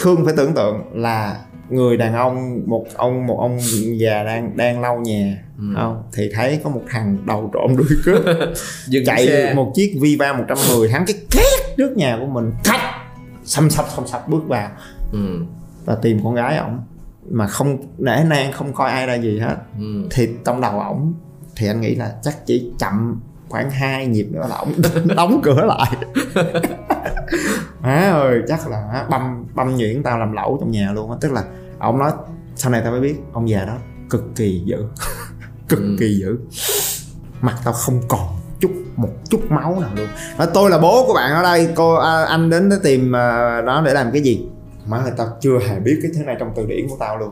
Khương phải tưởng tượng là người đàn ông một ông một ông già đang đang lau nhà ừ. không thì thấy có một thằng đầu trộm đuôi cướp chạy xe. một chiếc Viva 110 hắn cái két trước nhà của mình thách xăm xăm xăm xăm bước vào ừ. và tìm con gái ổng mà không nể nang không coi ai ra gì hết ừ. thì trong đầu ổng thì anh nghĩ là chắc chỉ chậm khoảng hai nhịp nữa là ổng đóng cửa lại. Má ơi chắc là băm băm nhuyễn tao làm lẩu trong nhà luôn á. Tức là ông nói sau này tao mới biết ông già đó cực kỳ dữ cực ừ. kỳ dữ. Mặt tao không còn chút một chút máu nào luôn. Nói tôi là bố của bạn ở đây cô à, anh đến để tìm à, nó để làm cái gì? Má ơi tao chưa hề biết cái thứ này trong từ điển của tao luôn.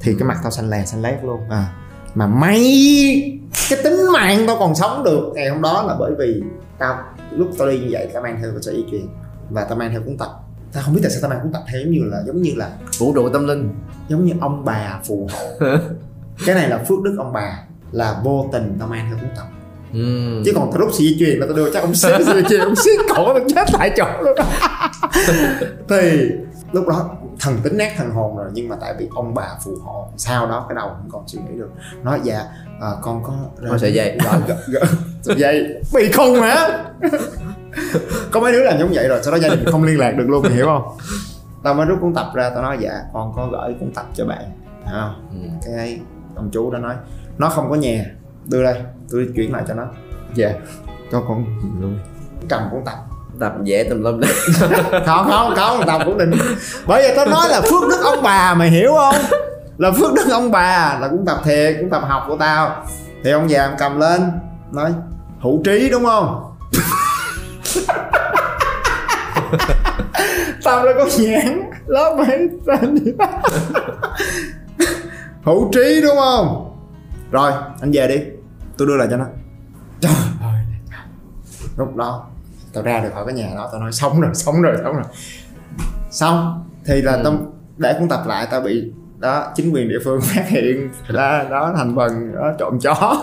Thì cái mặt tao xanh lè xanh lét luôn. À mà may cái tính mạng tao còn sống được ngày hôm đó là bởi vì tao lúc tao đi như vậy tao mang theo sợi dây chuyền và tao mang theo cuốn tập. Tao không biết tại sao tao mang cuốn tập theo giống như là giống như là vũ trụ tâm linh. giống như ông bà phù hộ. Cái này là phước đức ông bà là vô tình tao mang theo cuốn tập. Ừ. chứ còn từ lúc xì truyền là tao đưa chắc ông xí xì truyền ông xí cổ tao chết tại chỗ luôn thì lúc đó thần tính nát thần hồn rồi nhưng mà tại vì ông bà phù hộ sau đó cái đầu không còn suy nghĩ được. Nói dạ à, con có con sợi dây sợi dây bị không hả? Có mấy đứa làm giống vậy rồi sau đó gia đình không liên lạc được luôn mày hiểu không? Tao mới rút cuốn tập ra tao nói dạ con có gửi cuốn tập cho bạn. Ừ. cái ông chú đó nói nó không có nhà đưa đây tôi chuyển lại cho nó. Dạ. Cho con. Luôn cầm cuốn tập tập dễ tùm lum đấy không không không, tập cũng định. Bởi vì tao nói là phước đức ông bà mày hiểu không? Là phước đức ông bà là cũng tập thiệt, cũng tập học của tao. Thì ông già cầm lên, nói hữu trí, đúng không? Tao là con nhãn lớp mấy tên. Hữu trí, đúng không? Rồi, anh về đi. Tôi đưa lại cho nó. Trời ơi. Lúc đó tao ra được khỏi cái nhà đó tao nói sống rồi sống rồi sống rồi. Xong thì là ừ. tao để cuốn tập lại tao bị đó chính quyền địa phương phát hiện ra đó thành phần đó trộm chó.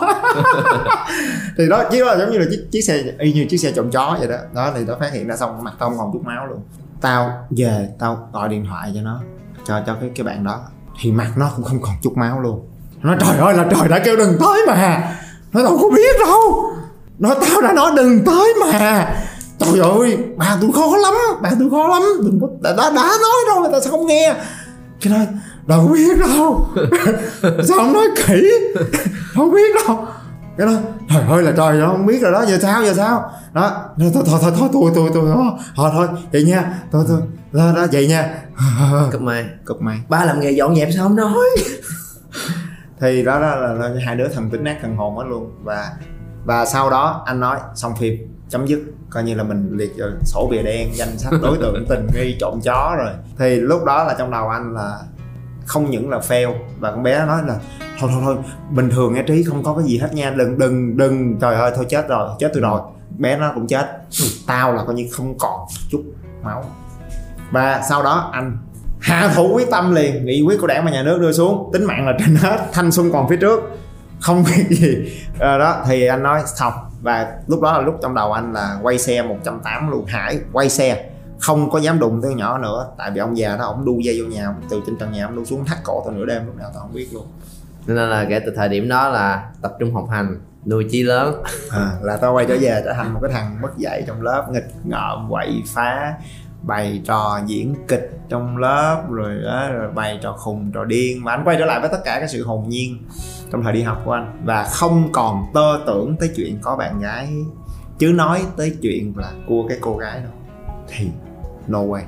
Thì đó chiếc đó giống như là chiếc, chiếc xe y như chiếc xe trộm chó vậy đó. Đó thì nó phát hiện ra xong mặt tao không còn chút máu luôn. Tao về tao gọi điện thoại cho nó cho cho cái cái bạn đó. Thì mặt nó cũng không còn chút máu luôn. Nó trời ơi là trời đã kêu đừng tới mà. Nó đâu có biết đâu. Nó tao đã nói đừng tới mà trời ơi bà tôi khó lắm bà tôi khó lắm đừng có đã, đã, đã nói rồi mà tại sao không nghe cái nói đâu biết đâu sao không nói kỹ không biết đâu cái đó trời ơi là trời nó không biết rồi đó giờ sao giờ sao đó thôi thôi thôi thôi tôi tôi tôi thôi thôi thôi vậy nha thôi thôi đó, đó vậy nha cúp mai cúp mai ba làm nghề dọn dẹp sao không nói thì đó, đó là, là hai đứa thần tính nát thần hồn hết luôn và và sau đó anh nói xong phim chấm dứt coi như là mình liệt vào sổ bìa đen danh sách đối tượng tình nghi trộm chó rồi. Thì lúc đó là trong đầu anh là không những là fail và con bé nói là thôi thôi thôi bình thường nghe trí không có cái gì hết nha đừng đừng đừng trời ơi thôi chết rồi chết tôi rồi. Bé nó cũng chết. Tao là coi như không còn chút máu. Và sau đó anh hạ thủ quyết tâm liền nghị quyết của đảng và nhà nước đưa xuống tính mạng là trên hết thanh xuân còn phía trước. Không biết gì. À, đó thì anh nói xong và lúc đó là lúc trong đầu anh là quay xe 180 luôn. Hải quay xe. Không có dám đụng tới nhỏ nữa. Tại vì ông già đó ông đu dây vô nhà từ trên trần nhà ông đu xuống thắt cổ tao nửa đêm lúc nào tao không biết luôn. Nên là kể từ thời điểm đó là tập trung học hành nuôi chí lớn. À, là tao quay trở về trở thành một cái thằng mất dạy trong lớp nghịch ngợm quậy phá bày trò diễn kịch trong lớp rồi đó rồi bày trò khùng trò điên. Mà anh quay trở lại với tất cả cái sự hồn nhiên trong thời đi học của anh. Và không còn tơ tưởng tới chuyện có bạn gái chứ nói tới chuyện là cua cái cô gái đâu thì no way.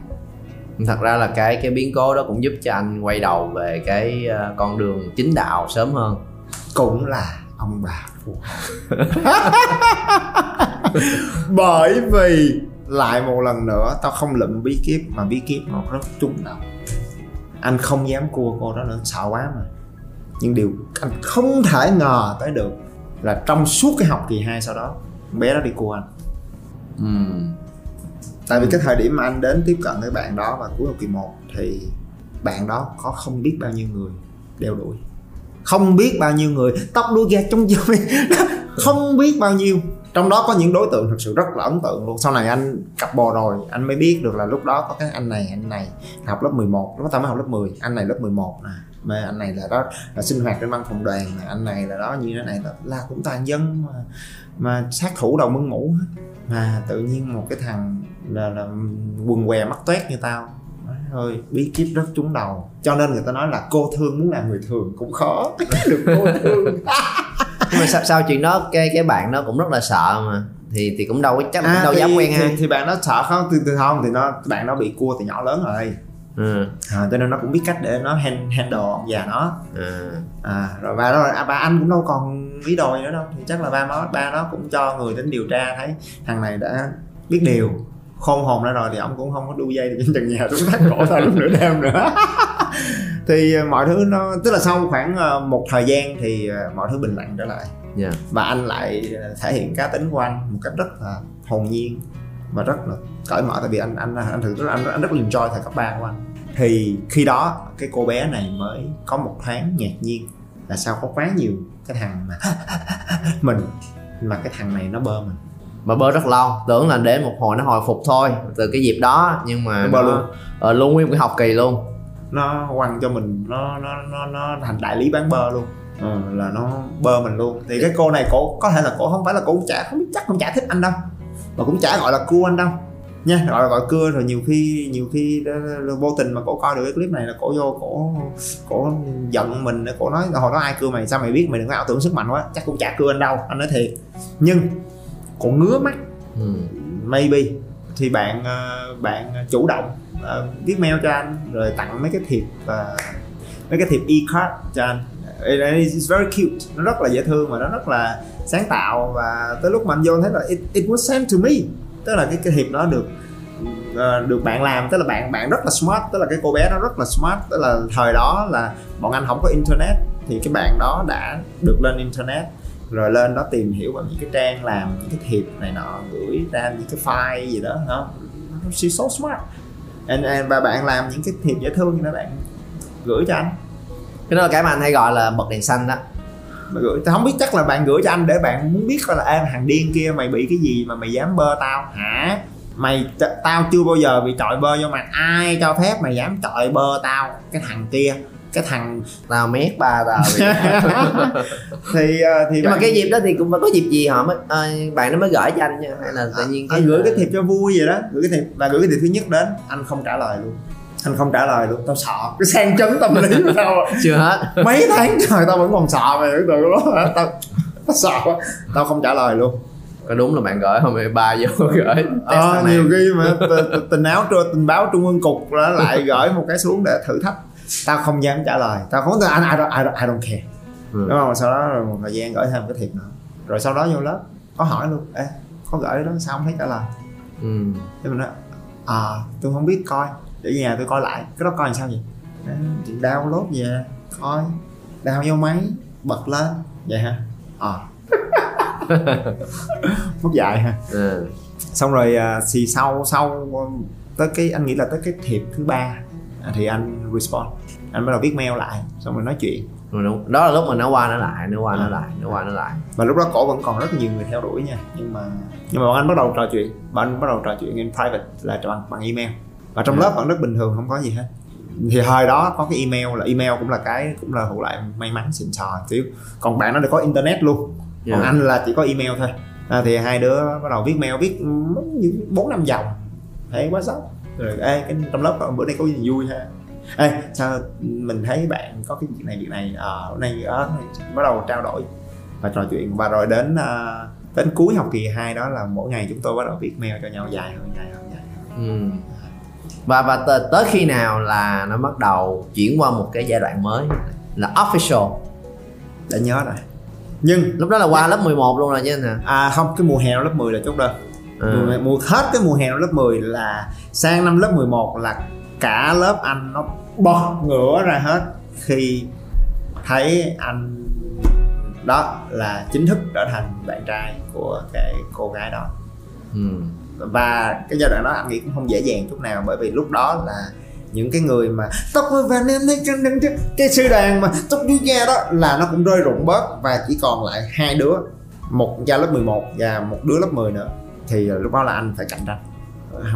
Thật ra là cái cái biến cố đó cũng giúp cho anh quay đầu về cái uh, con đường chính đạo sớm hơn. Cũng là ông bà phù bởi vì lại một lần nữa tao không lụm bí kíp mà bí kíp nó rất trúng đầu anh không dám cua cô đó nữa sợ quá mà nhưng điều anh không thể ngờ tới được là trong suốt cái học kỳ 2 sau đó bé đó đi cua anh. Ừ. tại vì cái thời điểm mà anh đến tiếp cận với bạn đó vào cuối học kỳ 1 thì bạn đó có không biết bao nhiêu người đeo đuổi. Không biết bao nhiêu người tóc đuôi gạt trong dây không biết bao nhiêu trong đó có những đối tượng thực sự rất là ấn tượng luôn. Sau này anh cặp bò rồi anh mới biết được là lúc đó có cái anh này anh này học lớp 11 lúc đó tao mới học lớp 10 anh này lớp 11 nè. Mà anh này là đó là sinh hoạt trên văn phòng đoàn mà anh này là đó như thế này là, là cũng toàn dân mà mà sát thủ đầu mưng mũ hết. Mà tự nhiên một cái thằng là, là quần què mắt toét như tao. Ơi bí kíp rất trúng đầu. Cho nên người ta nói là cô thương muốn làm người thường cũng khó. Được cô thương. nhưng mà sao, sao chuyện đó cái cái bạn đó cũng rất là sợ mà. Thì thì cũng đâu có chắc cũng đâu thì, dám quen ha thì, thì bạn nó sợ không? Từ từ không thì nó bạn nó bị cua từ nhỏ lớn rồi. Ừ. à, cho nên nó cũng biết cách để nó hand- handle ông già nó. Ừ. à rồi ba đó à, ba anh cũng đâu còn lý đồi nữa đâu. Thì chắc là ba nó ba nó cũng cho người đến điều tra thấy thằng này đã biết điều khôn hồn ra rồi thì ông cũng không có đu dây được trên trần nhà xuống thắt cổ tao lúc nửa đêm nữa thì ờ, mọi thứ nó tức là sau khoảng ờ, một thời gian thì ờ, mọi thứ bình lặng trở lại. Dạ. Và anh lại thể hiện cá tính của anh một cách rất là hồn nhiên và rất là cởi mở. Tại vì anh anh anh thực rất anh anh rất là enjoy thời cấp 3 của anh. Thì khi đó cái cô bé này mới có một thoáng ngạc nhiên là sao có quá nhiều cái thằng mà mình mà cái thằng này nó bơ mình. Mà bơ rất lâu tưởng là để một hồi nó hồi phục thôi từ cái dịp đó nhưng mà Nó bơ luôn. ờ, luôn nguyên một cái học kỳ luôn nó quăng cho mình nó nó nó nó thành đại lý bán bơ luôn. Ừ, là nó bơ mình luôn. Thì cái cô này cổ có thể là cổ không phải là cổ cũng chả không biết chắc không chả thích anh đâu. Mà cũng chả gọi là cua anh đâu. Nha gọi là gọi cưa rồi nhiều khi nhiều khi đó, vô tình mà cổ coi được cái clip này là cổ vô cổ cổ giận mình cổ nói hồi đó ai cưa mày sao mày biết mày đừng có ảo tưởng sức mạnh quá. Chắc cũng chả cưa anh đâu anh nói thiệt. Nhưng cổ ngứa mắt. Ừ. maybe. Thì bạn ờ, bạn chủ động Ờ, viết mail cho anh rồi tặng mấy cái thiệp và mấy cái thiệp e-card cho anh. It's very cute. Nó rất là dễ thương và nó rất là sáng tạo và tới lúc mà anh vô thấy là it, it was sent to me. Tức là cái cái thiệp đó được uh, được bạn làm. Tức là bạn bạn rất là smart. Tức là cái cô bé đó rất là smart. Tức là thời đó là bọn anh không có internet. Thì cái bạn đó đã được lên internet rồi lên đó tìm hiểu bằng những cái trang làm những cái thiệp này nọ gửi ra những cái file gì đó nó she's so smart and, and và bạn làm những cái thiệp dễ thương như đó bạn. Gửi cho anh. Cái đó là cái mà anh hay gọi là bật đèn xanh đó. Mà gửi tao không biết chắc là bạn gửi cho anh để bạn muốn biết coi là em thằng điên kia mày bị cái gì mà mày dám bơ tao? Hả? Mày t- tao chưa bao giờ bị trọi bơ vô mặt ai cho phép mày dám trọi bơ tao cái thằng kia cái thằng tao mét ba tao thì ờ, thì nhưng mà bạn- cái dịp đó thì cũng phải có dịp gì họ mới ờ, bạn nó mới gửi cho anh nha hay là tự nhiên anh gửi cái thiệp cho vui vậy đó gửi cái thiệp và gửi cái thiệp thứ nhất đến. Anh không trả lời luôn. Anh không trả lời luôn. Tao sợ. Cái sang chấn tâm lý của tao. Chưa hết. Mấy tháng trời tao vẫn còn sợ mày tưởng tượng đó tao tao sợ quá. Tao không trả lời luôn. Có đúng là bạn gửi không phải ba vô gửi ờ, nhiều khi mà t- t- tình áo tình báo trung ương cục là lại gửi một cái xuống để thử thách tao không dám trả lời. Tao không anh I don't, I don't, I don't care. Ừ. đúng không? Sau đó rồi một thời gian gửi thêm cái thiệp nữa. Rồi sau đó vô lớp có hỏi luôn ê có gửi đó sao không thấy trả lời? Ừ. thế mình nói à tôi không biết coi. Để nhà tôi coi lại. Cái đó coi làm sao vậy? Chị download về coi. Download vô máy bật lên. Vậy hả? À mất dạy ha Ừ. xong rồi à, thì sau sau tới cái anh nghĩ là tới cái thiệp thứ ba thì anh respond. Anh bắt đầu viết mail lại xong rồi nói chuyện. Rồi đúng đó là lúc mà nó qua nó lại nó qua nó À. lại nó qua nó lại. Và lúc đó cổ vẫn còn rất nhiều người theo đuổi nha nhưng mà nhưng mà bọn anh bắt đầu trò chuyện. Bọn anh bắt đầu trò chuyện in private là bằng bằng email. Và trong Ừ. lớp vẫn rất bình thường không có gì hết. Thì thời đó có cái email là email cũng là cái cũng là hữu lại may mắn xịn sò xíu. Còn bạn nó được có internet luôn. Còn Dạ. anh là chỉ có email thôi. À, thì hai đứa bắt đầu viết mail viết những bốn năm dòng. Thấy quá sốc rồi ê cái trong lớp bữa nay có gì vui ha? Ê sao mình thấy bạn có cái việc này việc này ờ bữa nay ở bắt đầu trao đổi và trò chuyện. Và rồi đến à, đến cuối học kỳ 2 đó là mỗi ngày chúng tôi bắt đầu viết mail cho nhau dài hơn dài hơn dài hơn. Ừ. và và tới, tới khi nào là nó bắt đầu chuyển qua một cái giai đoạn mới? Là official. Đã nhớ rồi. Nhưng lúc đó là qua lớp 11 luôn rồi chứ hả à không cái mùa hè lớp 10 là chốt đơn ừ. mùa, hết cái mùa hè lớp 10 là sang năm lớp 11 là cả lớp anh nó bật ngửa ra hết khi thấy anh đó là chính thức trở thành bạn trai của cái cô gái đó ừ. và cái giai đoạn đó anh nghĩ cũng không dễ dàng chút nào bởi vì lúc đó là những cái người mà tóc và nên cái sư đàn mà tóc đi da đó là nó cũng rơi rụng bớt và chỉ còn lại hai đứa một cha lớp 11 và một đứa lớp 10 nữa thì lúc đó là anh phải cạnh tranh.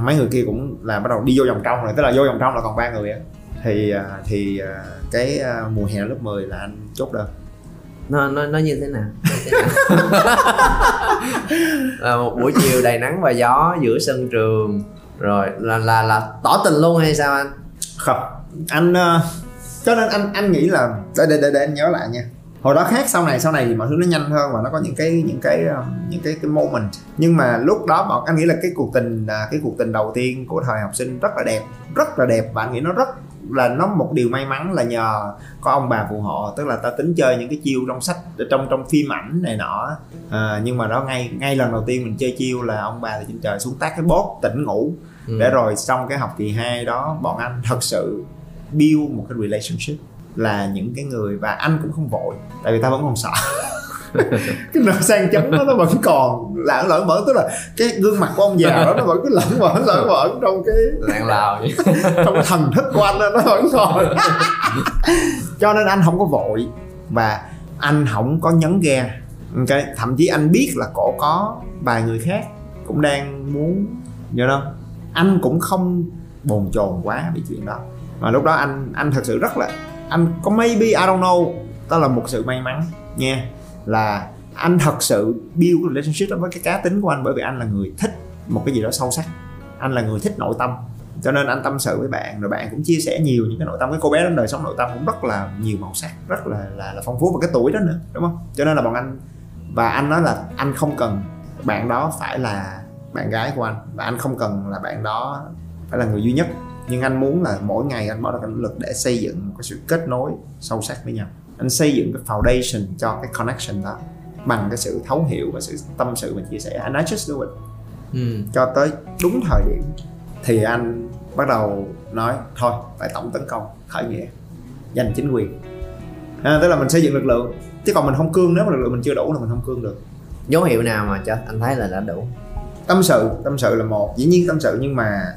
Mấy người kia cũng là bắt đầu đi vô vòng trong rồi tức là vô vòng trong là còn ba người á. Thì à, thì à, cái à, mùa hè lớp 10 là anh chốt đơn. Nó nó nó như thế nào, là một buổi chiều đầy nắng và gió giữa sân trường. Rồi là là là tỏ tình luôn hay sao anh? Không. Anh cho nên anh anh nghĩ là để để để, để anh nhớ lại nha hồi đó khác sau này sau này thì mọi thứ nó nhanh hơn và nó có những cái những cái những cái cái moment. Nhưng mà lúc đó bọn anh nghĩ là cái cuộc tình cái cuộc tình đầu tiên của thời học sinh rất là đẹp rất là đẹp và anh nghĩ nó rất là nó một điều may mắn là nhờ có ông bà phù hộ tức là ta tính chơi những cái chiêu trong sách trong trong phim ảnh này nọ. À, nhưng mà đó ngay ngay lần đầu tiên mình chơi chiêu là ông bà từ trên trời xuống tác cái bốt tỉnh ngủ. Ừ. để rồi xong cái học kỳ 2 đó bọn anh thật sự build một cái relationship là những cái người và anh cũng không vội tại vì ta vẫn còn sợ. Cái nợ sang chấn đó nó vẫn còn lạng lẫn bẩn tức là cái gương mặt của ông già đó nó vẫn cứ lẫn bẩn lẫn bẩn trong cái lạng lào trong cái thần thức của anh đó, nó vẫn còn. Cho nên anh không có vội và anh không có nhấn ghe okay. thậm chí anh biết là cổ có vài người khác cũng đang muốn nhớ không? Anh cũng không bồn chồn quá vì chuyện đó. Mà lúc đó anh anh thật sự rất là anh có maybe I don't know. Đó là một sự may mắn nha. Là anh thật sự build relationship đó với cái cá tính của anh bởi vì anh là người thích một cái gì đó sâu sắc. Anh là người thích nội tâm. Cho nên anh tâm sự với bạn rồi bạn cũng chia sẻ nhiều những cái nội tâm. Cái cô bé đến đời sống nội tâm cũng rất là nhiều màu sắc rất là là, là phong phú và cái tuổi đó nữa đúng không? Cho nên là bọn anh và anh nói là anh không cần bạn đó phải là bạn gái của anh và anh không cần là bạn đó phải là người duy nhất nhưng anh muốn là mỗi ngày anh bỏ ra cái nỗ lực để xây dựng một cái sự kết nối sâu sắc với nhau. Anh xây dựng cái foundation cho cái connection đó bằng cái sự thấu hiểu và sự tâm sự và chia sẻ. And I just do it. Ừ. cho tới đúng thời điểm thì anh bắt đầu nói thôi phải tổng tấn công khởi nghĩa giành chính quyền. À, tức là mình xây dựng lực lượng. Chứ còn mình không cương nếu mà lực lượng mình chưa đủ là mình không cương được. Dấu hiệu nào mà cho anh thấy là đã đủ. Tâm sự tâm sự là một. Dĩ nhiên tâm sự nhưng mà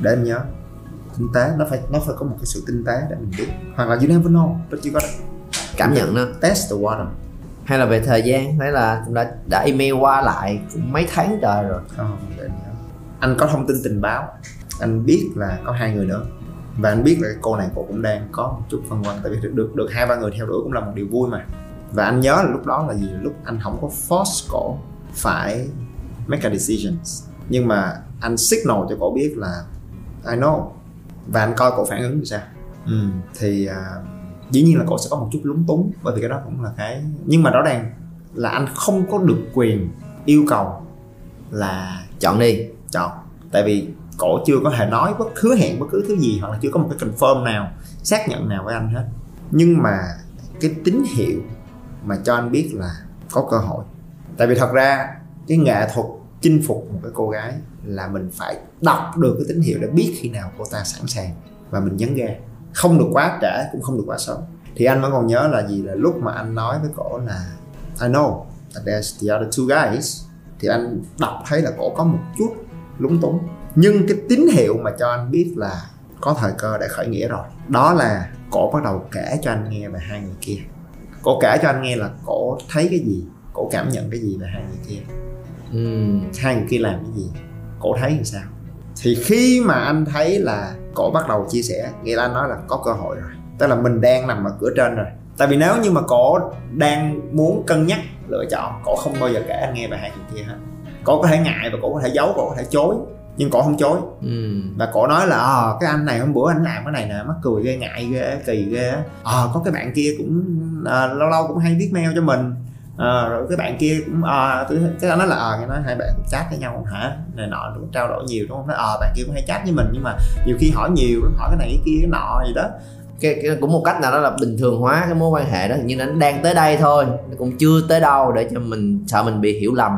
để anh nhớ. Tinh tế nó phải nó phải có một cái sự tinh tế để mình biết. Hoặc là you never know but you gotta cảm nhận nó test the water. Hay là về thời gian thấy là đã đã email qua lại cũng mấy tháng trời rồi. Không để anh nhớ. Anh có thông tin tình báo. Anh biết là có hai người nữa. Và anh biết là cô này cô cũng đang có một chút phân vân. Tại vì được được, được hai ba người theo đuổi cũng là một điều vui mà. Và anh nhớ là lúc đó là gì? Lúc anh không có force cổ phải make a decisions. Nhưng mà anh signal cho cổ biết là I know. Và anh coi cổ phản ứng như sao? Ừ. thì uh, dĩ nhiên là cổ sẽ có một chút lúng túng bởi vì cái đó cũng là cái nhưng mà rõ ràng là anh không có được quyền yêu cầu là chọn đi chọn. Tại vì cổ chưa có thể nói bất hứa hẹn bất cứ thứ gì hoặc là chưa có một cái confirm nào xác nhận nào với anh hết. Nhưng mà cái tín hiệu mà cho anh biết là có cơ hội. Tại vì thật ra cái nghệ thuật chinh phục một cái cô gái là mình phải đọc được cái tín hiệu để biết khi nào cô ta sẵn sàng và mình nhấn ga. Không được quá trễ cũng không được quá sớm. Thì anh vẫn còn nhớ là gì? Là lúc mà anh nói với cổ là I know that there's the other two guys. Thì anh đọc thấy là cổ có một chút lúng túng. Nhưng cái tín hiệu mà cho anh biết là có thời cơ để khởi nghĩa rồi. Đó là cổ bắt đầu kể cho anh nghe về hai người kia. Cổ kể cho anh nghe là cổ thấy cái gì cổ cảm nhận cái gì về hai người kia. Uhm, hai người kia làm cái gì cổ thấy làm sao? Thì khi mà anh thấy là cổ bắt đầu chia sẻ nghĩa là anh nói là có cơ hội rồi. Tức là mình đang nằm ở cửa trên rồi. Tại vì nếu như mà cổ đang muốn cân nhắc lựa chọn cổ không bao giờ kể anh nghe về hai chuyện kia hết. Cổ có thể ngại và cổ có thể giấu cổ có thể chối nhưng cổ không chối. Ừ. và cổ nói là à, cái anh này hôm bữa anh làm cái này nè mắc cười ghê ngại ghê kỳ ghê à, có cái bạn kia cũng à, lâu lâu cũng hay viết mail cho mình à, rồi cái bạn kia cũng à, tôi cái anh nói là à, nghe nói hai bạn chat với nhau hả? Này nọ cũng trao đổi nhiều đúng không? Nói à, bạn kia cũng hay chat với mình nhưng mà nhiều khi hỏi nhiều hỏi cái này cái kia cái nọ gì đó. Cái, cái cũng một cách nào đó là bình thường hóa cái mối quan hệ đó nhưng nó đang tới đây thôi nó cũng chưa tới đâu để cho mình sợ mình bị hiểu lầm.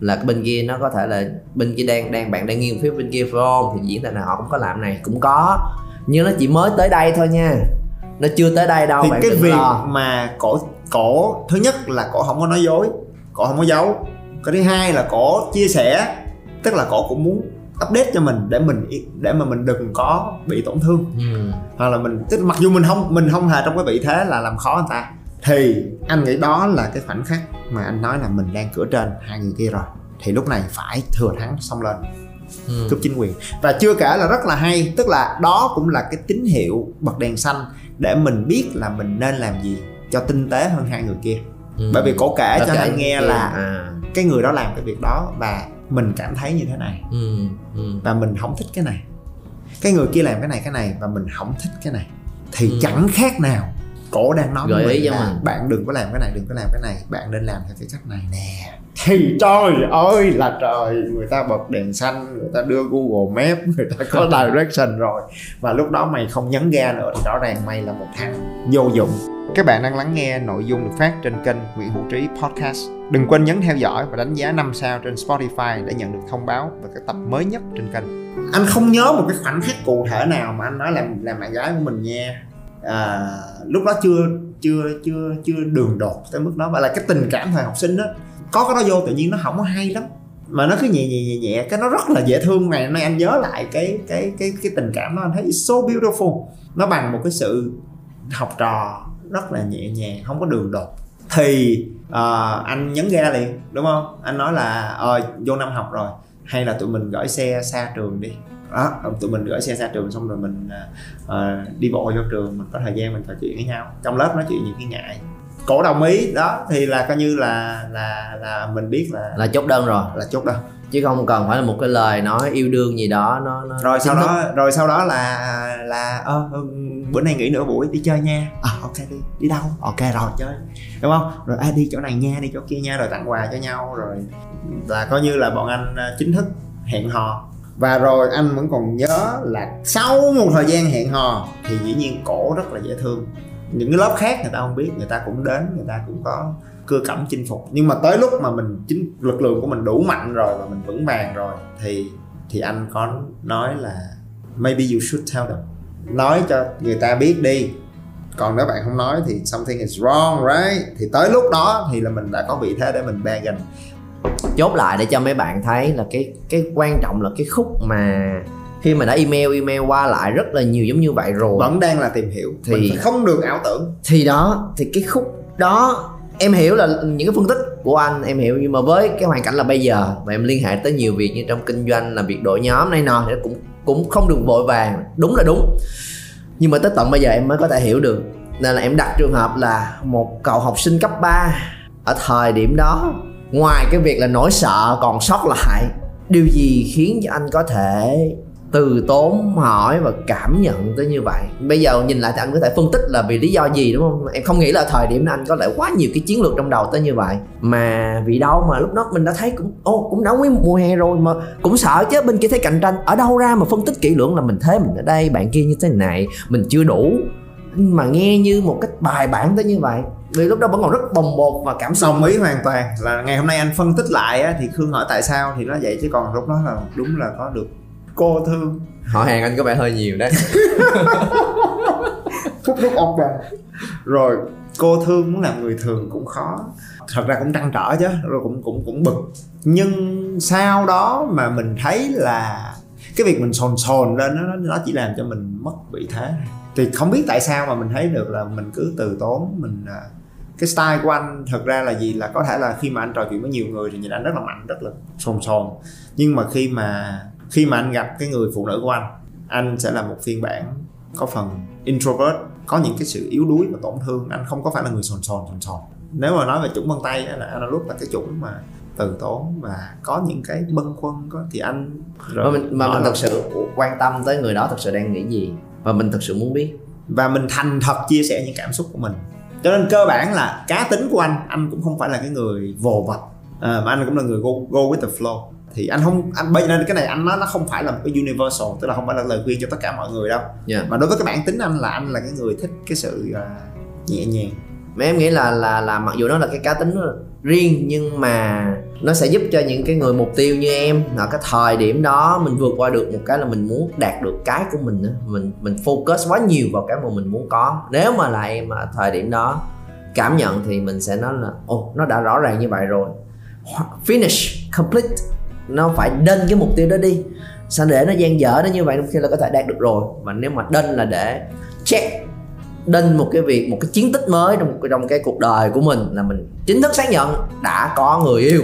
Là cái bên kia nó có thể là bên kia đang đang bạn đang nghiêng phía bên kia phải không thì diễn tại nào họ cũng có làm này cũng có. Nhưng nó chỉ mới tới đây thôi nha nó chưa tới đây đâu thì bạn cái việc lo. mà cổ cổ thứ nhất là cổ không có nói dối cổ không có giấu. Cái thứ hai là cổ chia sẻ tức là cổ cũng muốn update cho mình để mình để mà mình đừng có bị tổn thương. Ừ. hoặc là mình tức mặc dù mình không mình không hề trong cái vị thế là làm khó người ta thì anh nghĩ đó là cái khoảnh khắc mà anh nói là mình đang cửa trên hai người kia rồi. Thì lúc này phải thừa thắng xông lên. Ừ. cướp chính quyền. Và chưa kể là rất là hay tức là đó cũng là cái tín hiệu bật đèn xanh để mình biết là mình nên làm gì cho tinh tế hơn hai người kia Ừ. bởi vì cổ kể Tất cho anh nghe là à. cái người đó làm cái việc đó và mình cảm thấy như thế này ừ. Ừ. và mình không thích cái này cái người kia làm cái này cái này và mình không thích cái này thì Ừ. chẳng khác nào cổ đang nói với Gợi ý mình cho là mình. bạn đừng có làm cái này đừng có làm cái này bạn nên làm theo cái cách này nè thì trời ơi là trời người ta bật đèn xanh người ta đưa google maps người ta có direction rồi và lúc đó mày không nhấn ga nữa thì rõ ràng mày là một thằng vô dụng các bạn đang lắng nghe nội dung được phát trên kênh Nguyễn Hữu Trí Podcast. Đừng quên nhấn theo dõi và đánh giá 5 sao trên Spotify để nhận được thông báo về các tập mới nhất trên kênh. Anh không nhớ một cái khoảnh khắc cụ thể nào mà anh nói làm làm bạn gái của mình nha. À, lúc đó chưa chưa chưa chưa đường đột tới mức đó. Và là cái tình cảm thời học sinh đó có cái đó vô tự nhiên nó không có hay lắm. Mà nó cứ nhẹ nhẹ nhẹ nhẹ. Cái nó rất là dễ thương. Ngày nay anh nhớ lại cái cái cái cái tình cảm đó anh thấy so beautiful. Nó bằng một cái sự học trò rất là nhẹ nhàng không có đường đột. Thì uh, anh nhấn ga liền đúng không? Anh nói là ờ vô năm học rồi hay là tụi mình gửi xe xa trường đi đó tụi mình gửi xe xa trường xong rồi mình ờ, đi bộ vô trường mình có thời gian mình trò chuyện với nhau. Trong lớp nói chuyện nhiều khi ngại. Cổ đồng ý đó thì là coi như là là là mình biết là là chốt đơn rồi. Là chốt đâu chứ không cần phải là một cái lời nói yêu đương gì đó nó, nó rồi sau thức. đó rồi sau đó là là ơ ừ, bữa nay nghỉ nửa buổi đi chơi nha. À ok đi đi đâu? Ok rồi. Chơi. Đúng không? Rồi à, đi chỗ này nha đi chỗ kia nha rồi tặng quà cho nhau rồi là coi như là bọn anh à, chính thức hẹn hò và rồi anh vẫn còn nhớ là sau một thời gian hẹn hò thì dĩ nhiên cổ rất là dễ thương. Những cái lớp khác người ta không biết, người ta cũng đến, người ta cũng có cưa cẩm chinh phục. Nhưng mà tới lúc mà mình, chính lực lượng của mình đủ mạnh rồi và mình vững vàng rồi thì thì anh có nói là maybe you should tell them. Nói cho người ta biết đi. Còn nếu bạn không nói thì something is wrong, right? Thì tới lúc đó thì là mình đã có vị thế để mình bargain chốt lại để cho mấy bạn thấy là cái cái quan trọng là cái khúc mà khi mà đã email email qua lại rất là nhiều giống như vậy rồi. Vẫn đang là tìm hiểu Thì- mình không được ảo tưởng. thì đó thì cái khúc đó em hiểu là những cái phân tích của anh em hiểu. Nhưng mà với cái hoàn cảnh là bây giờ và em liên hệ tới nhiều việc như trong kinh doanh là việc đội nhóm này nọ thì cũng cũng không được vội vàng. Đúng là đúng. Nhưng mà tới tận bây giờ em mới có thể hiểu được. Nên là em đặt trường hợp là một cậu học sinh cấp 3 ở thời điểm đó ngoài cái việc là nỗi sợ còn sót lại, điều gì khiến cho anh có thể từ tốn hỏi và cảm nhận tới như vậy? Bây giờ nhìn lại thì anh có thể phân tích là vì lý do gì, đúng không? Em không nghĩ là thời điểm đó anh có lại quá nhiều cái chiến lược trong đầu tới như vậy. Mà vì đâu mà lúc đó mình đã thấy cũng, ô, cũng đã nguyên mùa hè rồi mà cũng sợ chứ, bên kia thấy cạnh tranh. Ở đâu ra mà phân tích kỹ lưỡng là mình thế, mình ở đây, bạn kia như thế này, mình chưa đủ mà nghe như một cách bài bản tới như vậy. Vì lúc đó vẫn còn rất bồng bột và cảm xúc. Đồng ý hoàn toàn. Là ngày hôm nay anh phân tích lại á, thì khương hỏi tại sao thì nó vậy chứ còn lúc đó là đúng là có được cô thương. Họ hàng anh có vẻ hơi nhiều đấy. Phút lúc ông bà rồi cô thương muốn làm người thường cũng khó. Thật ra cũng trăn trở chứ rồi cũng cũng cũng bực. Nhưng sau đó mà mình thấy là cái việc mình sồn sồn lên đó, nó chỉ làm cho mình mất vị thế thì không biết tại sao mà mình thấy được là mình cứ từ tốn mình à, cái style của anh thật ra là gì là có thể là khi mà anh trò chuyện với nhiều người thì nhìn anh rất là mạnh rất là sồn sồn nhưng mà khi mà khi mà anh gặp cái người phụ nữ của anh anh sẽ là một phiên bản có phần introvert có những cái sự yếu đuối và tổn thương. Anh không có phải là người sồn sồn sồn sồn nếu mà nói về chủng vân tay á, là Analog là cái chủng mà từ tốn và có những cái bâng khuâng có thì anh mà mình mà mình thật sự quan tâm tới người đó thật sự đang nghĩ gì và mình thật sự muốn biết. Và mình thành thật chia sẻ những cảm xúc của mình. Cho nên cơ bản là cá tính của anh anh cũng không phải là cái người vồ vập. À, mà anh cũng là người go, go with the flow. Thì anh không anh bây giờ cái này anh nói nó không phải là một cái universal tức là không phải là lời khuyên cho tất cả mọi người đâu. Dạ. mà đối với cái bản tính anh là anh là cái người thích cái sự à, nhẹ nhàng. Mà em nghĩ là là là mặc dù nó là cái cá tính riêng nhưng mà nó sẽ giúp cho những cái người mục tiêu như em ở cái thời điểm đó mình vượt qua được một cái là mình muốn đạt được cái của mình mình mình focus quá nhiều vào cái mà mình muốn có. Nếu mà là em ở thời điểm đó, cảm nhận thì mình sẽ nói là, ồ, nó đã rõ ràng như vậy rồi. Finish complete. Nó phải đên cái mục tiêu đó đi. Sao để nó gian dở nó như vậy khi là có thể đạt được rồi? Và nếu mà đên là để check đinh một cái việc, một cái chiến tích mới trong trong cái cuộc đời của mình là mình chính thức xác nhận đã có người yêu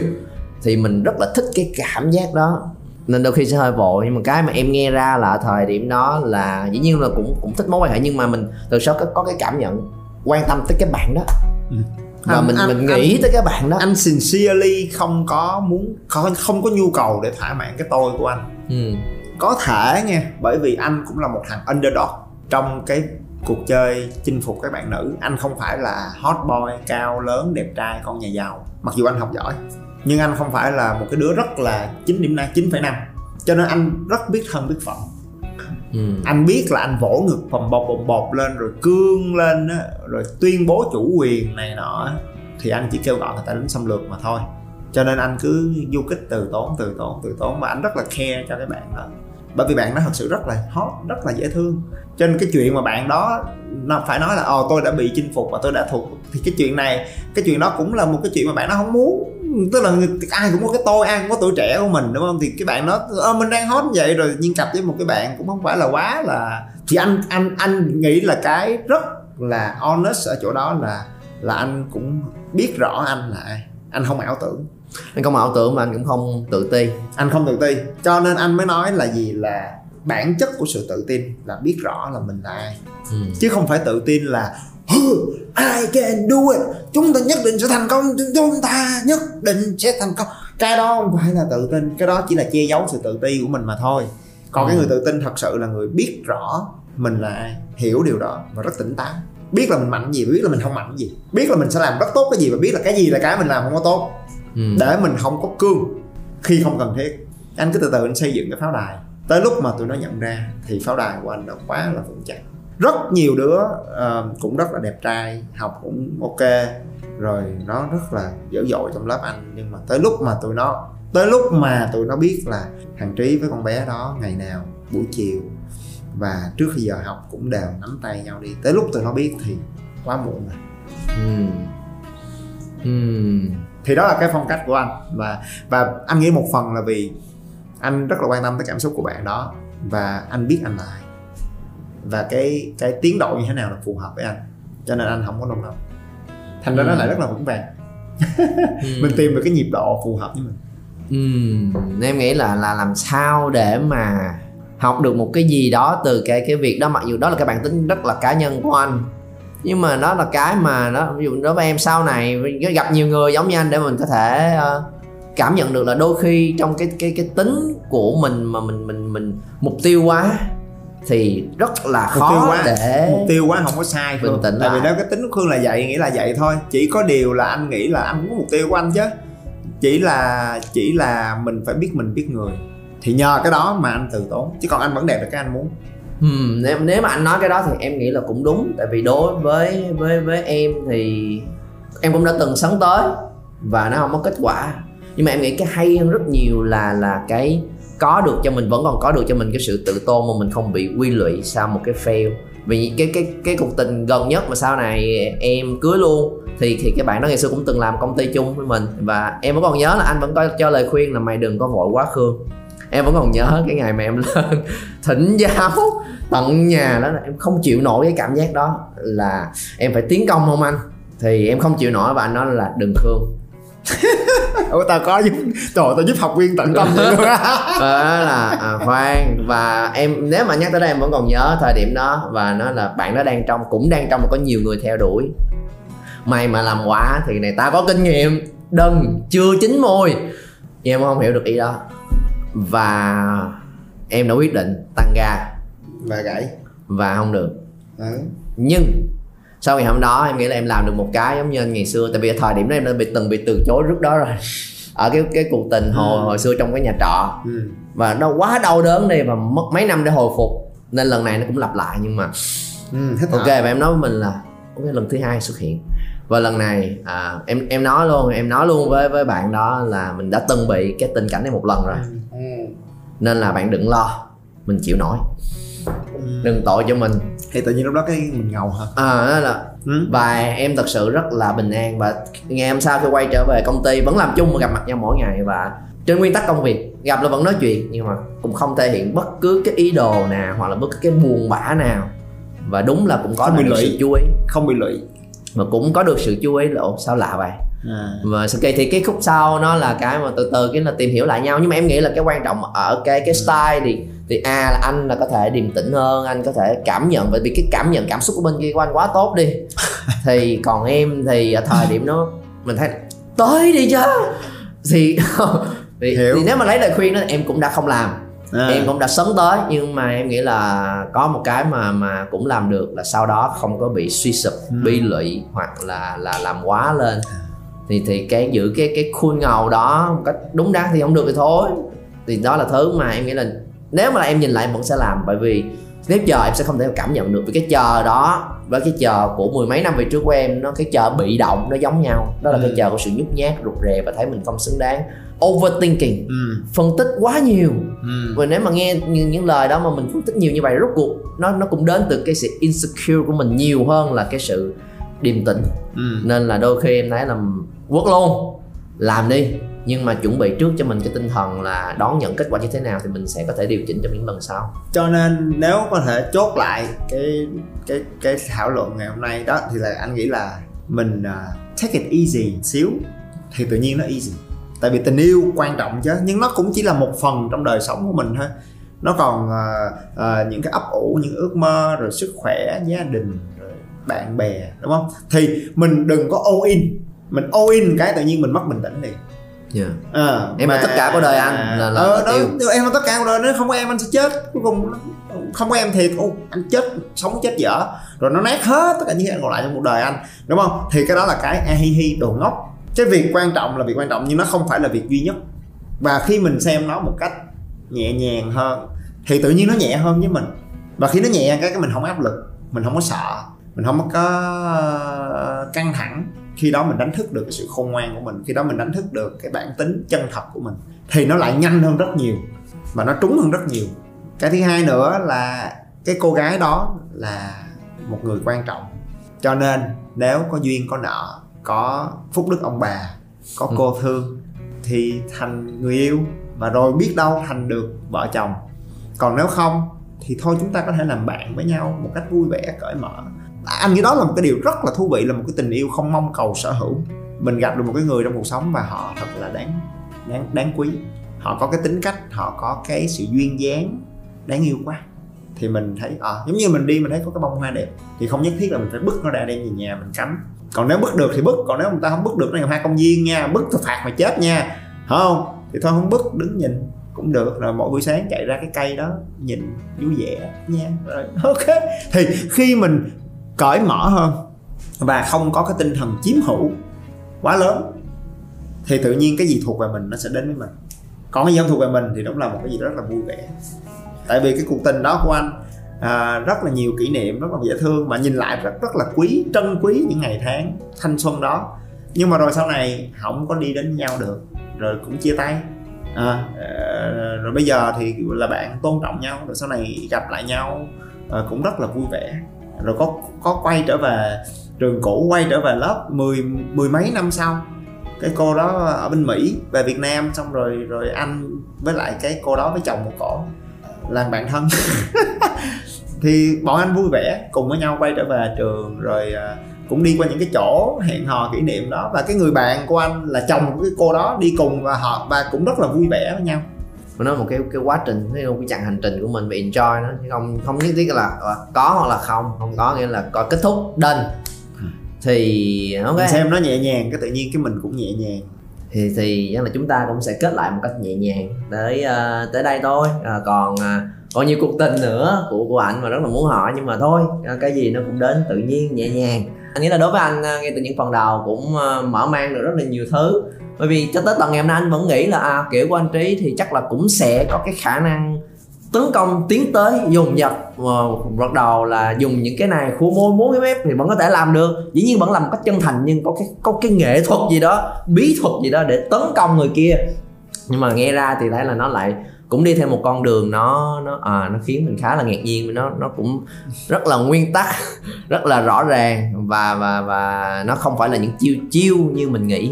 thì mình rất là thích cái cảm giác đó. Nên đôi khi sẽ hơi vội nhưng mà cái mà em nghe ra là ở thời điểm đó là dĩ nhiên là cũng cũng thích mối quan hệ nhưng mà mình từ sau có, có cái cảm nhận quan tâm tới cái bạn đó. Ừ. và Anh- mình anh- mình nghĩ tới cái bạn đó. anh sincerely không có muốn không, không có nhu cầu để thỏa mãn cái tôi của anh. Ừ. có thể nha bởi vì anh cũng là một thằng underdog trong cái cuộc chơi chinh phục các bạn nữ. Anh không phải là hot boy cao lớn đẹp trai con nhà giàu mặc dù anh học giỏi nhưng anh không phải là một cái đứa rất là 9 điểm năm 9,5 cho nên anh rất biết thân biết phận. Ừ. anh biết là anh vỗ ngực bồng bột bồng bột lên rồi cương lên á, rồi tuyên bố chủ quyền này nọ thì anh chỉ kêu gọi người ta đến xâm lược mà thôi. Cho nên anh cứ du kích từ tốn từ tốn từ tốn và anh rất là care cho cái bạn đó. Bởi vì bạn đó thật sự rất là hot rất là dễ thương. Cho nên cái chuyện mà bạn đó nó phải nói là ồ tôi đã bị chinh phục và tôi đã thuộc. Thì cái chuyện này cái chuyện đó cũng là một cái chuyện mà bạn đó không muốn tức là ai cũng có cái tôi ai cũng có tuổi trẻ của mình đúng không? Thì cái bạn đó ờ, mình đang hot như vậy. Rồi nhưng cặp với một cái bạn cũng không phải là quá là thì anh anh anh nghĩ là cái rất là honest ở chỗ đó là là anh cũng biết rõ anh là ai. Anh không ảo tưởng. Anh không ảo tưởng mà anh cũng không tự ti. Anh không tự tin cho nên anh mới nói là gì? Là bản chất của sự tự tin là biết rõ là mình là ai. Ừ. chứ không phải tự tin là "Huh, I can do it chúng ta nhất định sẽ thành công chúng ta nhất định sẽ thành công. Cái đó không phải là tự tin cái đó chỉ là che giấu sự tự ti của mình mà thôi. Còn cái Ừ. người tự tin thật sự là người biết rõ mình là ai hiểu điều đó và rất tỉnh táo. Biết là mình mạnh gì và biết là mình không mạnh gì. Biết là mình sẽ làm rất tốt cái gì và biết là cái gì là cái mình làm không có tốt. Ừ. để mình không có cương khi không cần thiết. Anh cứ từ từ anh xây dựng cái pháo đài. Tới lúc mà tụi nó nhận ra thì pháo đài của anh đã quá là vững chắc rất nhiều đứa ờ, cũng rất là đẹp trai học cũng ok rồi nó rất là dở dội trong lớp anh nhưng mà tới lúc mà tụi nó tới lúc mà tụi nó biết là thằng trí với con bé đó ngày nào buổi chiều và trước khi giờ học cũng đều nắm tay nhau đi tới lúc tụi nó biết thì quá muộn rồi Ừ. Ừ. thì đó là cái phong cách của anh và và anh nghĩ một phần là vì anh rất là quan tâm tới cảm xúc của bạn đó và anh biết anh là ai và cái cái tiến độ như thế nào là phù hợp với anh. Cho nên anh không có nôn nóng. Thành ra nó Ừ. lại rất là vững vàng. Ừ. mình tìm được cái nhịp độ phù hợp với mình. Ừ, nên em nghĩ là là làm sao để mà học được một cái gì đó từ cái cái việc đó. Mặc dù đó là cái bản tính rất là cá nhân của anh. Nhưng mà nó là cái mà nó ví dụ đối với em sau này gặp nhiều người giống như anh để mình có thể ờ, cảm nhận được là đôi khi trong cái cái cái tính của mình mà mình mình mình mục tiêu quá thì rất là mục tiêu khó quá. để mục tiêu quá không có sai Bình tĩnh tại vì lại. nếu cái tính của khương là vậy nghĩa là vậy thôi. Chỉ có điều là anh nghĩ là anh cũng có mục tiêu của anh chứ. Chỉ là chỉ là mình phải biết mình biết người. Thì nhờ cái đó mà anh từ tốn. Chứ còn anh vẫn đẹp được cái anh muốn. Hmm, nếu, nếu mà anh nói cái đó thì em nghĩ là cũng đúng. Tại vì đối với với với em thì em cũng đã từng sấn tới và nó không có kết quả. Nhưng mà em nghĩ cái hay hơn rất nhiều là là cái có được cho mình, vẫn còn có được cho mình cái sự tự tôn mà mình không bị quy lụy sau một cái fail. Vì cái cái cái cuộc tình gần nhất mà sau này em cưới luôn, thì thì cái bạn đó ngày xưa cũng từng làm công ty chung với mình. Và em vẫn còn nhớ là anh vẫn có cho lời khuyên là mày đừng có vội quá khương. Em vẫn còn nhớ cái ngày mà em lên thỉnh giáo tận nhà đó là em không chịu nổi cái cảm giác đó là em phải tiến công không anh? Thì em không chịu nổi và anh nói là đừng khương. Ủa tao có giúp Trời tao giúp học viên tận tâm vậy luôn á. Là à, khoan và em nếu mà nhắc tới đây em vẫn còn nhớ thời điểm đó và nó là bạn đó đang trong cũng đang trong có nhiều người theo đuổi. Mày mà làm quả thì này tao có kinh nghiệm. Đừng chưa chín môi nhưng em không hiểu được ý đó. Và em đã quyết định tăng ga. Và gãy. Và không được. Ừ. nhưng sau ngày hôm đó em nghĩ là em làm được một cái giống như anh ngày xưa tại vì thời điểm đó em đã bị từng bị từ chối trước đó rồi ở cái cái cuộc tình hồi Ừ. hồi xưa trong cái nhà trọ Ừ. và nó quá đau đớn đi và mất mấy năm để hồi phục nên lần này nó cũng lặp lại nhưng mà Ừ. Ok và em nói với mình là cái lần thứ hai xuất hiện và lần này à, em em nói luôn em nói luôn với với bạn đó là mình đã từng bị cái tình cảnh này một lần rồi ừ. nên là bạn đừng lo mình chịu nổi Ừ. đừng tội cho mình thì tự nhiên lúc đó cái mình ngầu hả? À đó là ừ. và em thật sự rất là bình an và ngày hôm sau khi quay trở về công ty vẫn làm chung và gặp mặt nhau mỗi ngày và trên nguyên tắc công việc. Gặp là vẫn nói chuyện nhưng mà cũng không thể hiện bất cứ cái ý đồ nào hoặc là bất cứ cái buồn bã nào. Và đúng là cũng có Không bị được lụy. sự chú ý. Không bị lụy. Mà cũng có được sự chú ý là "Ồ, sao lạ vậy à. và khi thì cái khúc sau nó là cái mà từ từ cái là tìm hiểu lại nhau. Nhưng mà em nghĩ là cái quan trọng ở cái cái style thì thì a là anh là có thể điềm tĩnh hơn anh có thể cảm nhận. Bởi vì cái cảm nhận cảm xúc của bên kia của anh quá tốt đi. Thì còn em thì ở thời điểm đó mình thấy tới đi chứ. Thì thì, Hiểu. thì nếu mà lấy lời khuyên đó em cũng đã không làm. À. em cũng đã sấn tới. Nhưng mà em nghĩ là có một cái mà mà cũng làm được là sau đó không có bị suy sụp Ừ. bi lụy hoặc là là làm quá lên thì thì cái giữ cái cái khuôn ngầu đó một cách đúng đắn thì không được thì thôi thì đó là thứ mà em nghĩ là nếu mà là em nhìn lại em vẫn sẽ làm bởi vì nếu chờ em sẽ không thể cảm nhận được vì cái chờ đó với cái chờ của mười mấy năm về trước của em nó cái chờ bị động nó giống nhau đó là cái Ừ. chờ của sự nhút nhát rụt rè và thấy mình không xứng đáng overthinking ừ. phân tích quá nhiều Ừ. và nếu mà nghe những, những lời đó mà mình phân tích nhiều như vậy rốt cuộc nó nó cũng đến từ cái sự insecure của mình nhiều hơn là cái sự điềm tĩnh Ừ. nên là đôi khi em thấy là quất luôn làm đi. Nhưng mà chuẩn bị trước cho mình cái tinh thần là đón nhận kết quả như thế nào thì mình sẽ có thể điều chỉnh trong những lần sau. Cho nên nếu có thể chốt lại cái cái cái thảo luận ngày hôm nay đó thì là anh nghĩ là mình uh, take it easy xíu thì tự nhiên nó easy. Tại vì tình yêu quan trọng chứ nhưng nó cũng chỉ là một phần trong đời sống của mình thôi. Nó còn uh, uh, những cái ấp ủ những ước mơ rồi sức khỏe gia đình rồi bạn bè đúng không? Thì mình đừng có all in mình all in cái tự nhiên mình mất bình tĩnh liền yeah. Ờ, Em là tất cả của đời anh, là- là- ờ, là đó, tiêu. em là tất cả của đời nếu không có em anh sẽ chết. Cuối cùng không có em thiệt ô, anh chết sống chết dở. Rồi nó nát hết tất cả những cái còn lại trong cuộc đời anh đúng không? Thì cái đó là cái a hi hi đồ ngốc. Cái việc quan trọng là việc quan trọng nhưng nó không phải là việc duy nhất. Và khi mình xem nó một cách nhẹ nhàng hơn thì tự nhiên nó nhẹ hơn với mình. Và khi nó nhẹ cái cái mình không áp lực mình không có sợ mình không có ờ, căng thẳng khi đó mình đánh thức được cái sự khôn ngoan của mình khi đó mình đánh thức được cái bản tính chân thật của mình thì nó lại nhanh hơn rất nhiều và nó trúng hơn rất nhiều. Cái thứ hai nữa là cái cô gái đó là một người quan trọng. Cho nên nếu có duyên có nợ có phúc đức ông bà có Ừ. cô thương thì thành người yêu và rồi biết đâu thành được vợ chồng. Còn nếu không thì thôi chúng ta có thể làm bạn với nhau một cách vui vẻ cởi mở anh nghĩ đó là một cái điều rất là thú vị là một cái tình yêu không mong cầu sở hữu. Mình gặp được một cái người trong cuộc sống và họ thật là đáng đáng đáng quý. Họ có cái tính cách họ có cái sự duyên dáng đáng yêu quá. Thì mình thấy à, giống như mình đi mình thấy có cái bông hoa đẹp thì không nhất thiết là mình phải bứt nó ra đem về nhà mình cắm. Còn nếu bứt được thì bứt còn nếu người ta không bứt được nó là hoa công viên nha bứt thì phạt mà chết nha Phải không? Thì thôi không bứt đứng nhìn cũng được. Rồi mỗi buổi sáng chạy ra cái cây đó nhìn vui vẻ nha. Rồi ok. Thì khi mình cởi mở hơn và không có cái tinh thần chiếm hữu quá lớn thì tự nhiên cái gì thuộc về mình nó sẽ đến với mình. Còn cái gì không thuộc về mình thì đúng là một cái gì rất là vui vẻ. Tại vì cái cuộc tình đó của anh à, rất là nhiều kỷ niệm rất là dễ thương mà nhìn lại rất rất là quý trân quý những ngày tháng thanh xuân đó. Nhưng mà rồi sau này không có đi đến nhau được rồi cũng chia tay. À, ờ, rồi bây giờ thì là bạn tôn trọng nhau rồi sau này gặp lại nhau à, cũng rất là vui vẻ rồi có có quay trở về trường cũ, quay trở về lớp mười mười mấy năm sau. Cái cô đó ở bên Mỹ, về Việt Nam, xong rồi rồi anh với lại cái cô đó với chồng một cổ, làm bạn thân. Thì bọn anh vui vẻ, cùng với nhau quay trở về trường, rồi à, cũng đi qua những cái chỗ hẹn hò kỷ niệm đó. Và cái người bạn của anh là chồng của cái cô đó, đi cùng và họ và cũng rất là vui vẻ với nhau nó là một cái cái quá trình thấy không cái chặng hành trình của mình bị enjoy nó. Chứ không không nhất thiết là ờ, có hoặc là không. Không có nghĩa là có kết thúc đền thì ok. Mình xem nó nhẹ nhàng cái tự nhiên cái mình cũng nhẹ nhàng. Thì thì chắc là chúng ta cũng sẽ kết lại một cách nhẹ nhàng. Tới ờ, tới đây thôi. Ờ, còn ờ, còn nhiều cuộc tình nữa của của anh mà rất là muốn hỏi nhưng mà thôi cái gì nó cũng đến tự nhiên nhẹ nhàng. Anh nghĩ là đối với anh ờ, ngay từ những phần đầu cũng mở mang được rất là nhiều thứ bởi vì cho tới tận ngày hôm nay anh vẫn nghĩ là à, kiểu của anh trí thì chắc là cũng sẽ có cái khả năng tấn công tiến tới dùng dật ờ, bắt đầu là dùng những cái này khua môi múa cái mép thì vẫn có thể làm được. Dĩ nhiên vẫn làm một cách chân thành nhưng có cái có cái nghệ thuật gì đó bí thuật gì đó để tấn công người kia. Nhưng mà nghe ra thì thấy là nó lại cũng đi theo một con đường nó nó à, nó khiến mình khá là ngạc nhiên nó nó cũng rất là nguyên tắc rất là rõ ràng và và và nó không phải là những chiêu chiêu như mình nghĩ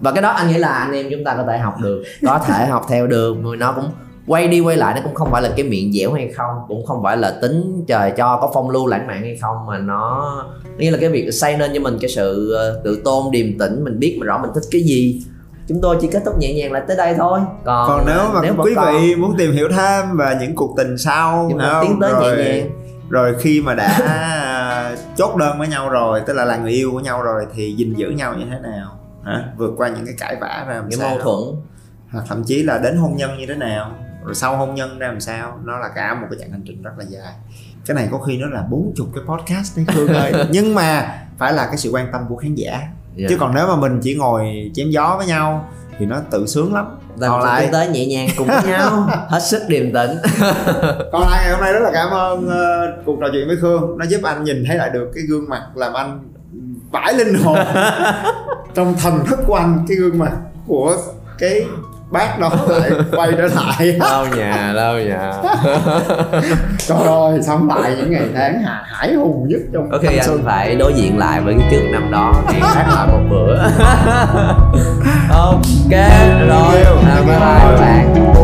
và cái đó anh nghĩ là anh em chúng ta có thể học được có thể học theo được. Nó cũng quay đi quay lại nó cũng không phải là cái miệng dẻo hay không cũng không phải là tính trời cho có phong lưu lãng mạn hay không mà nó như là cái việc xây nên cho mình cái sự ờ, tự tôn điềm tĩnh mình biết mà rõ mình thích cái gì. Chúng tôi chỉ kết thúc nhẹ nhàng lại tới đây thôi. Còn, còn nếu mà nếu quý còn... vị muốn tìm hiểu thêm về những cuộc tình sau tiến tới rồi, nhẹ nhàng. rồi khi mà đã chốt đơn với nhau rồi tức là là người yêu của nhau rồi thì gìn giữ nhau như thế nào hả? Vượt qua những cái cãi vã ra làm những mâu thuẫn. Hoặc thậm chí là đến hôn nhân như thế nào? Rồi sau hôn nhân ra làm sao? Nó là cả một cái chặng hành trình rất là dài. Cái này có khi nó là bốn chục cái podcast đấy Khương ơi. Nhưng mà phải là cái sự quan tâm của khán giả. Yeah. Dạ. chứ còn nếu mà mình chỉ ngồi chém gió với nhau thì nó tự sướng lắm. Đừng còn lại tới nhẹ nhàng cùng với nhau. Hết sức điềm tĩnh. Còn lại ngày hôm nay rất là cảm ơn uh, cuộc trò chuyện với khương. Nó giúp anh nhìn thấy lại được cái gương mặt làm anh vãi linh hồn. Trong thần thức của anh cái gương mặt của cái bác đó lại quay trở lại. Lâu nhà lâu nhà. Trời ơi sống lại những ngày tháng hà hải hùng nhất trong có khi anh xuân. phải đối diện lại với cái trước năm đó. Hẹn khác lại một bữa. Ok rồi bye bye bạn